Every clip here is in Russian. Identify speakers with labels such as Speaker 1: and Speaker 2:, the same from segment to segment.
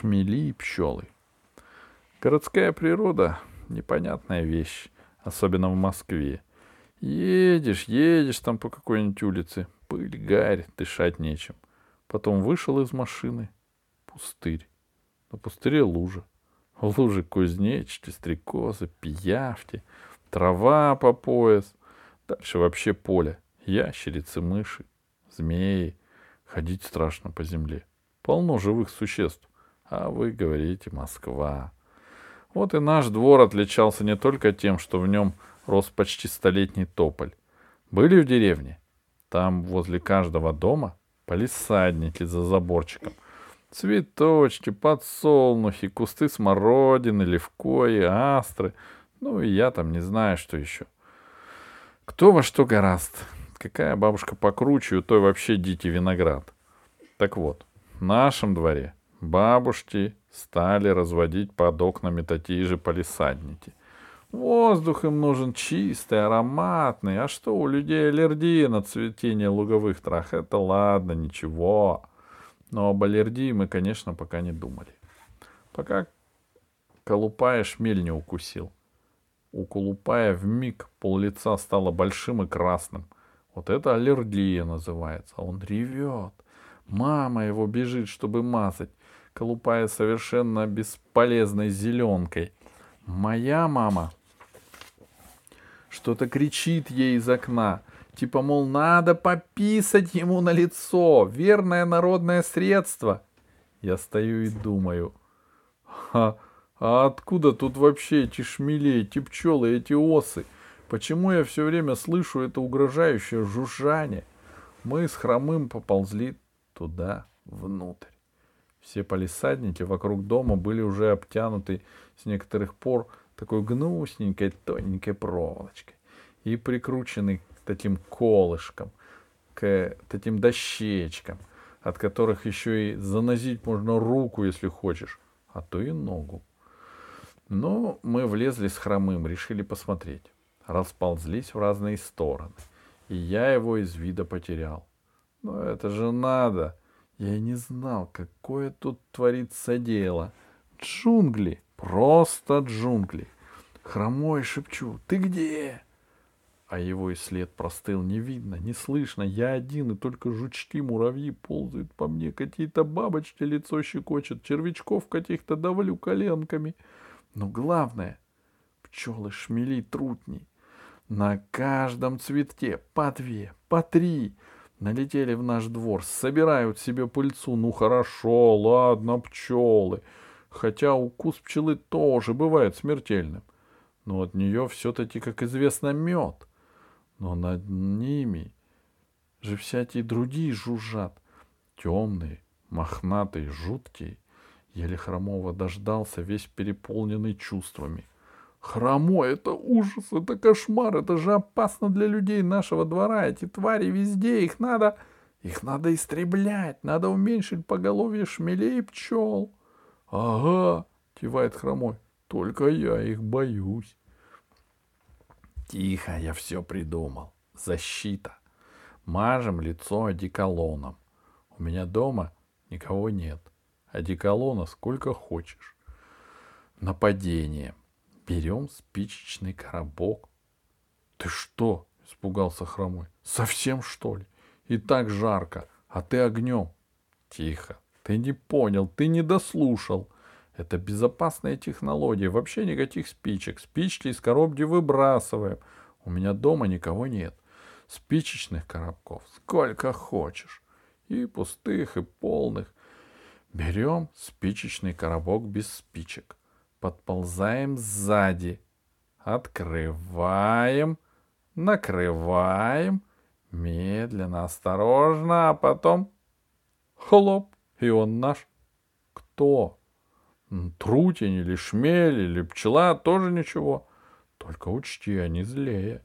Speaker 1: шмели и пчелы. Городская природа — непонятная вещь, особенно в Москве. Едешь, едешь там по какой-нибудь улице, пыль, гарь, дышать нечем. Потом вышел из машины. Пустырь. На пустыре лужа. Лужи кузнечики, стрекозы, пиявки, трава по пояс. Дальше вообще поле. Ящерицы, мыши, змеи. Ходить страшно по земле. Полно живых существ. А вы говорите Москва. Вот и наш двор отличался не только тем, что в нем рос почти столетний тополь. Были в деревне? Там возле каждого дома полисадники за заборчиком. Цветочки, подсолнухи, кусты смородины, левкои, астры. Ну и я там не знаю, что еще. Кто во что гораст. Какая бабушка покруче, у той вообще дикий виноград. Так вот, в нашем дворе бабушки стали разводить под окнами такие же полисадники. Воздух им нужен чистый, ароматный. А что, у людей аллергия на цветение луговых трав? Это ладно, ничего. Но об аллергии мы, конечно, пока не думали. Пока Колупая шмель не укусил. У Колупая миг пол лица стало большим и красным. Вот это аллергия называется. Он ревет. Мама его бежит, чтобы мазать. Колупая совершенно бесполезной зеленкой. Моя мама что-то кричит ей из окна. Типа, мол, надо пописать ему на лицо. Верное народное средство. Я стою и думаю. А, а откуда тут вообще эти шмели, эти пчелы, эти осы? Почему я все время слышу это угрожающее жужжание? Мы с хромым поползли туда, внутрь. Все полисадники вокруг дома были уже обтянуты с некоторых пор такой гнусненькой, тоненькой проволочкой и прикручены к таким колышкам, к таким дощечкам, от которых еще и занозить можно руку, если хочешь, а то и ногу. Но мы влезли с хромым, решили посмотреть. Расползлись в разные стороны, и я его из вида потерял. Но это же надо. Я не знал, какое тут творится дело. Джунгли. Просто джунгли. Хромой шепчу. Ты где? А его и след простыл. Не видно, не слышно. Я один, и только жучки, муравьи ползают по мне. Какие-то бабочки лицо щекочет. Червячков каких-то давлю коленками. Но главное — пчелы, шмели, трутни. На каждом цветке по две, по три налетели в наш двор, собирают себе пыльцу. Ну хорошо, ладно, пчелы. Хотя укус пчелы тоже бывает смертельным. Но от нее все-таки, как известно, мед. Но над ними же всякие другие жужжат. Темные, мохнатые, жуткие. Еле Хромова дождался, весь переполненный чувствами. Хромой — это ужас, это кошмар, это же опасно для людей нашего двора. Эти твари везде, их надо... Их надо истреблять, надо уменьшить поголовье шмелей и пчел. — Ага, — кивает хромой, — только я их боюсь. Тихо, я все придумал. Защита. Мажем лицо одеколоном. У меня дома никого нет. Одеколона сколько хочешь. Нападение. Берем спичечный коробок. Ты что? Испугался хромой. Совсем что ли? И так жарко, а ты огнем. Тихо. Ты не понял, ты не дослушал. Это безопасная технология. Вообще никаких спичек. Спички из коробки выбрасываем. У меня дома никого нет. Спичечных коробков сколько хочешь. И пустых, и полных. Берем спичечный коробок без спичек. Подползаем сзади. Открываем. Накрываем. Медленно, осторожно, а потом... Хлоп, и он наш. Кто? Трутень или шмель или пчела тоже ничего. Только учти, они злее.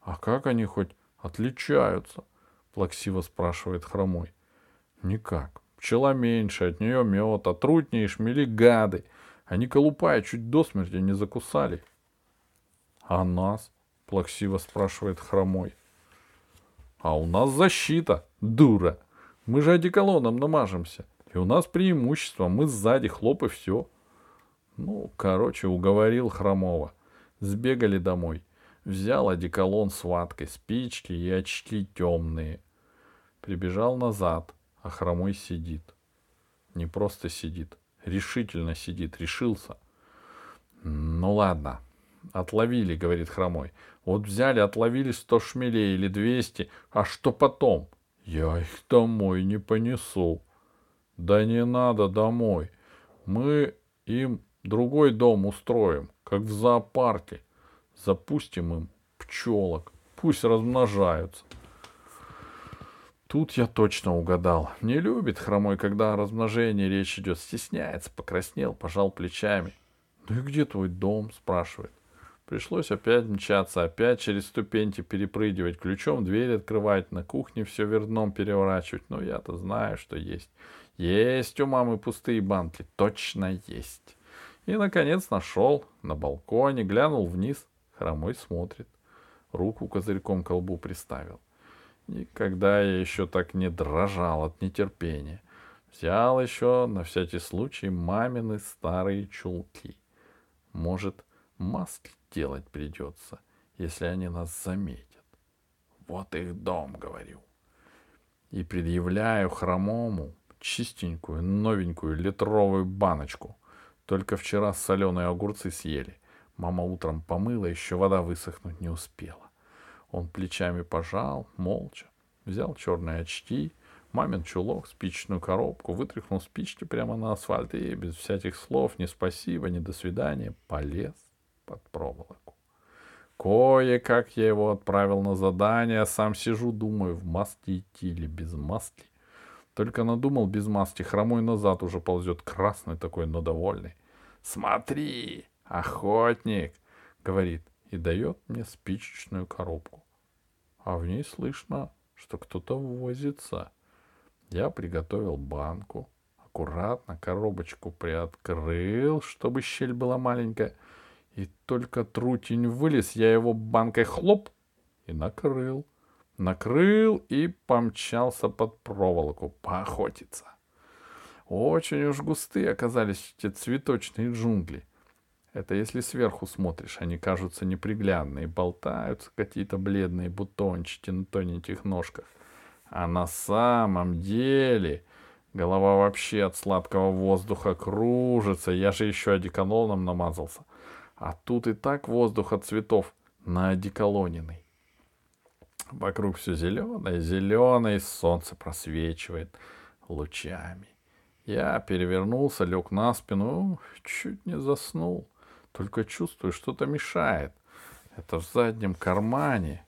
Speaker 1: А как они хоть отличаются? Плаксиво спрашивает хромой. Никак. Пчела меньше, от нее мед, а трутни и шмели гады. Они колупая чуть до смерти не закусали. А нас? Плаксиво спрашивает хромой. А у нас защита, дура. Мы же одеколоном намажемся. И у нас преимущество. Мы сзади, хлоп и все. Ну, короче, уговорил Хромова. Сбегали домой. Взял одеколон с ваткой, спички и очки темные. Прибежал назад, а Хромой сидит. Не просто сидит, решительно сидит, решился. Ну ладно, отловили, говорит Хромой. Вот взяли, отловили сто шмелей или двести, а что потом? Я их домой не понесу. Да не надо домой. Мы им другой дом устроим, как в зоопарке. Запустим им пчелок. Пусть размножаются. Тут я точно угадал. Не любит хромой, когда о размножении речь идет. Стесняется, покраснел, пожал плечами. Ну и где твой дом? спрашивает. Пришлось опять мчаться, опять через ступеньки перепрыгивать, ключом дверь открывать, на кухне все верном переворачивать. Но я-то знаю, что есть. Есть у мамы пустые банки, точно есть. И, наконец, нашел на балконе, глянул вниз. Хромой смотрит. Руку козырьком к колбу приставил. Никогда я еще так не дрожал от нетерпения. Взял еще на всякий случай мамины старые чулки. Может, маски делать придется, если они нас заметят. Вот их дом, говорю. И предъявляю хромому чистенькую, новенькую литровую баночку. Только вчера соленые огурцы съели. Мама утром помыла, еще вода высохнуть не успела. Он плечами пожал, молча, взял черные очки, мамин чулок, спичечную коробку, вытряхнул спички прямо на асфальт и без всяких слов, ни спасибо, ни до свидания, полез под проволоку. Кое-как я его отправил на задание, сам сижу, думаю, в маске идти или без маски. Только надумал без маски, хромой назад уже ползет, красный такой, но довольный. «Смотри, охотник!» — говорит и дает мне спичечную коробку. А в ней слышно, что кто-то возится. Я приготовил банку, аккуратно коробочку приоткрыл, чтобы щель была маленькая, и только трутень вылез, я его банкой хлоп и накрыл накрыл и помчался под проволоку поохотиться. Очень уж густые оказались эти цветочные джунгли. Это если сверху смотришь, они кажутся неприглядные, болтаются какие-то бледные бутончики на тоненьких ножках. А на самом деле голова вообще от сладкого воздуха кружится. Я же еще одеколоном намазался. А тут и так воздух от цветов на одеколоненный. Вокруг все зеленое, зеленое, солнце просвечивает лучами. Я перевернулся, лег на спину, чуть не заснул. Только чувствую, что-то мешает. Это в заднем кармане.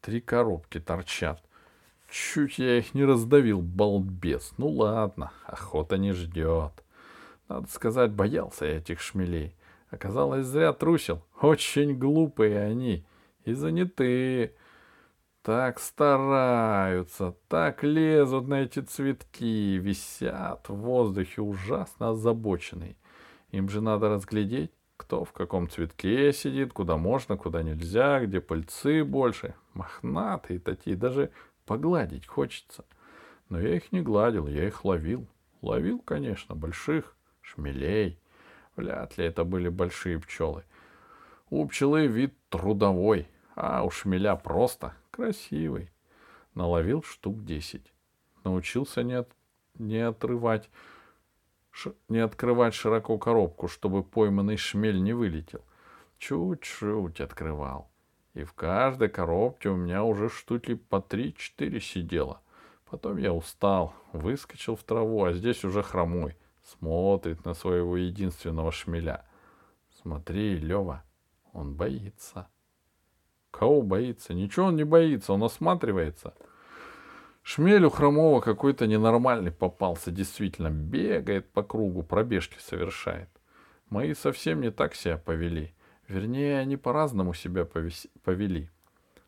Speaker 1: Три коробки торчат. Чуть я их не раздавил, балбес. Ну ладно, охота не ждет. Надо сказать, боялся я этих шмелей. Оказалось, зря трусил. Очень глупые они и занятые так стараются, так лезут на эти цветки, висят в воздухе ужасно озабоченные. Им же надо разглядеть, кто в каком цветке сидит, куда можно, куда нельзя, где пыльцы больше. Мохнатые такие, даже погладить хочется. Но я их не гладил, я их ловил. Ловил, конечно, больших шмелей. Вряд ли это были большие пчелы. У пчелы вид трудовой, а у шмеля просто Красивый. Наловил штук десять. Научился не, от, не отрывать, не открывать широко коробку, чтобы пойманный шмель не вылетел. Чуть-чуть открывал. И в каждой коробке у меня уже штуки по три-четыре сидело. Потом я устал, выскочил в траву, а здесь уже хромой. Смотрит на своего единственного шмеля. Смотри, Лева, он боится. Кого боится? Ничего он не боится, он осматривается. Шмель у Хромова какой-то ненормальный попался, действительно. Бегает по кругу, пробежки совершает. Мои совсем не так себя повели. Вернее, они по-разному себя повели.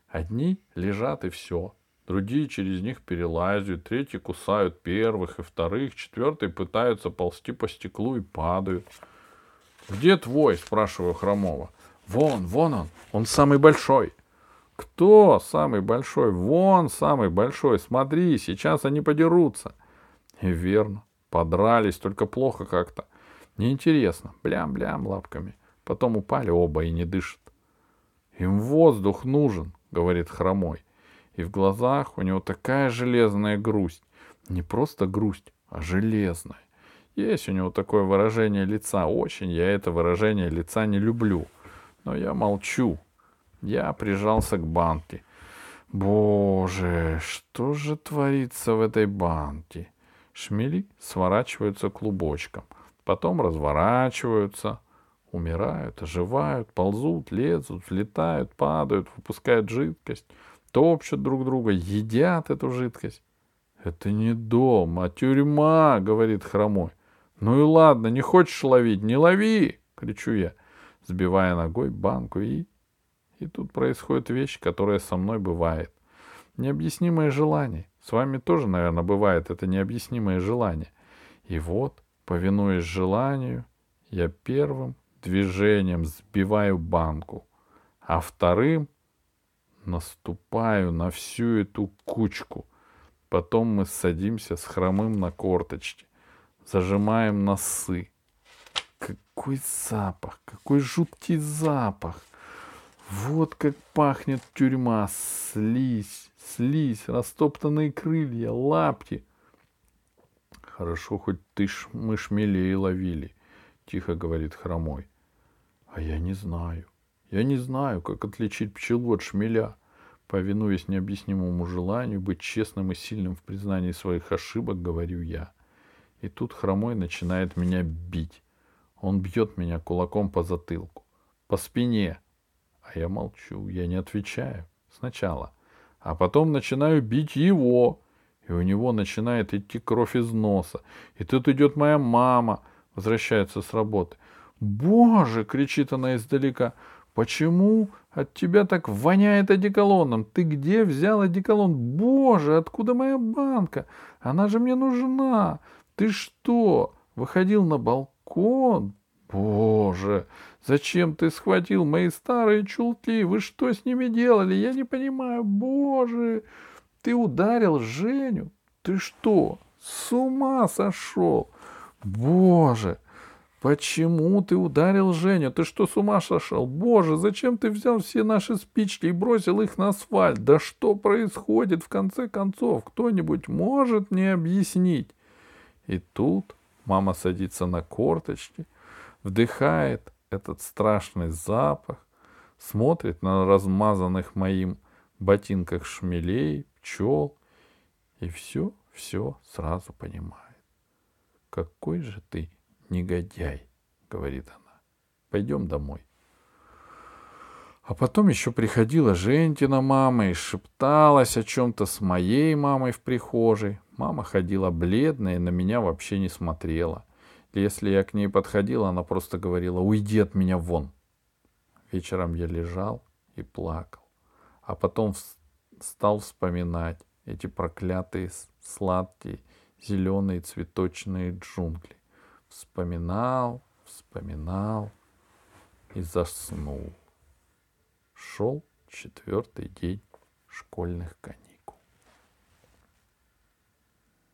Speaker 1: Одни лежат и все. Другие через них перелазят, третьи кусают первых и вторых, четвертые пытаются ползти по стеклу и падают. «Где твой?» — спрашиваю Хромова. «Вон, вон он, он самый большой». Кто самый большой? Вон самый большой. Смотри, сейчас они подерутся. И верно. Подрались, только плохо как-то. Неинтересно. Блям-блям лапками. Потом упали оба и не дышат. Им воздух нужен, говорит хромой. И в глазах у него такая железная грусть. Не просто грусть, а железная. Есть у него такое выражение лица. Очень я это выражение лица не люблю. Но я молчу. Я прижался к банке. Боже, что же творится в этой банке? Шмели сворачиваются клубочком, потом разворачиваются, умирают, оживают, ползут, лезут, взлетают, падают, выпускают жидкость, топчут друг друга, едят эту жидкость. Это не дом, а тюрьма, говорит хромой. Ну и ладно, не хочешь ловить, не лови, кричу я, сбивая ногой банку и... И тут происходит вещь, которая со мной бывает. Необъяснимое желание. С вами тоже, наверное, бывает это необъяснимое желание. И вот, повинуясь желанию, я первым движением сбиваю банку, а вторым наступаю на всю эту кучку. Потом мы садимся с хромым на корточки, зажимаем носы. Какой запах, какой жуткий запах. Вот как пахнет тюрьма, слизь, слизь, растоптанные крылья, лапти. Хорошо, хоть ты ж, мы шмелей ловили, тихо говорит хромой. А я не знаю. Я не знаю, как отличить пчелу от шмеля. Повинуясь необъяснимому желанию быть честным и сильным в признании своих ошибок, говорю я. И тут хромой начинает меня бить. Он бьет меня кулаком по затылку, по спине. А я молчу, я не отвечаю. Сначала. А потом начинаю бить его. И у него начинает идти кровь из носа. И тут идет моя мама, возвращается с работы. «Боже!» — кричит она издалека. «Почему от тебя так воняет одеколоном? Ты где взял одеколон? Боже, откуда моя банка? Она же мне нужна! Ты что, выходил на балкон? Боже, зачем ты схватил мои старые чулки? Вы что с ними делали? Я не понимаю. Боже, ты ударил Женю? Ты что, с ума сошел? Боже!» Почему ты ударил Женю? Ты что, с ума сошел? Боже, зачем ты взял все наши спички и бросил их на асфальт? Да что происходит в конце концов? Кто-нибудь может мне объяснить? И тут мама садится на корточки, вдыхает этот страшный запах, смотрит на размазанных моим ботинках шмелей, пчел, и все, все сразу понимает. Какой же ты негодяй, говорит она. Пойдем домой. А потом еще приходила Жентина мама и шепталась о чем-то с моей мамой в прихожей. Мама ходила бледная и на меня вообще не смотрела. Если я к ней подходила, она просто говорила «Уйди от меня вон». Вечером я лежал и плакал. А потом стал вспоминать эти проклятые сладкие зеленые цветочные джунгли. Вспоминал, вспоминал и заснул. Шел четвертый день школьных каникул.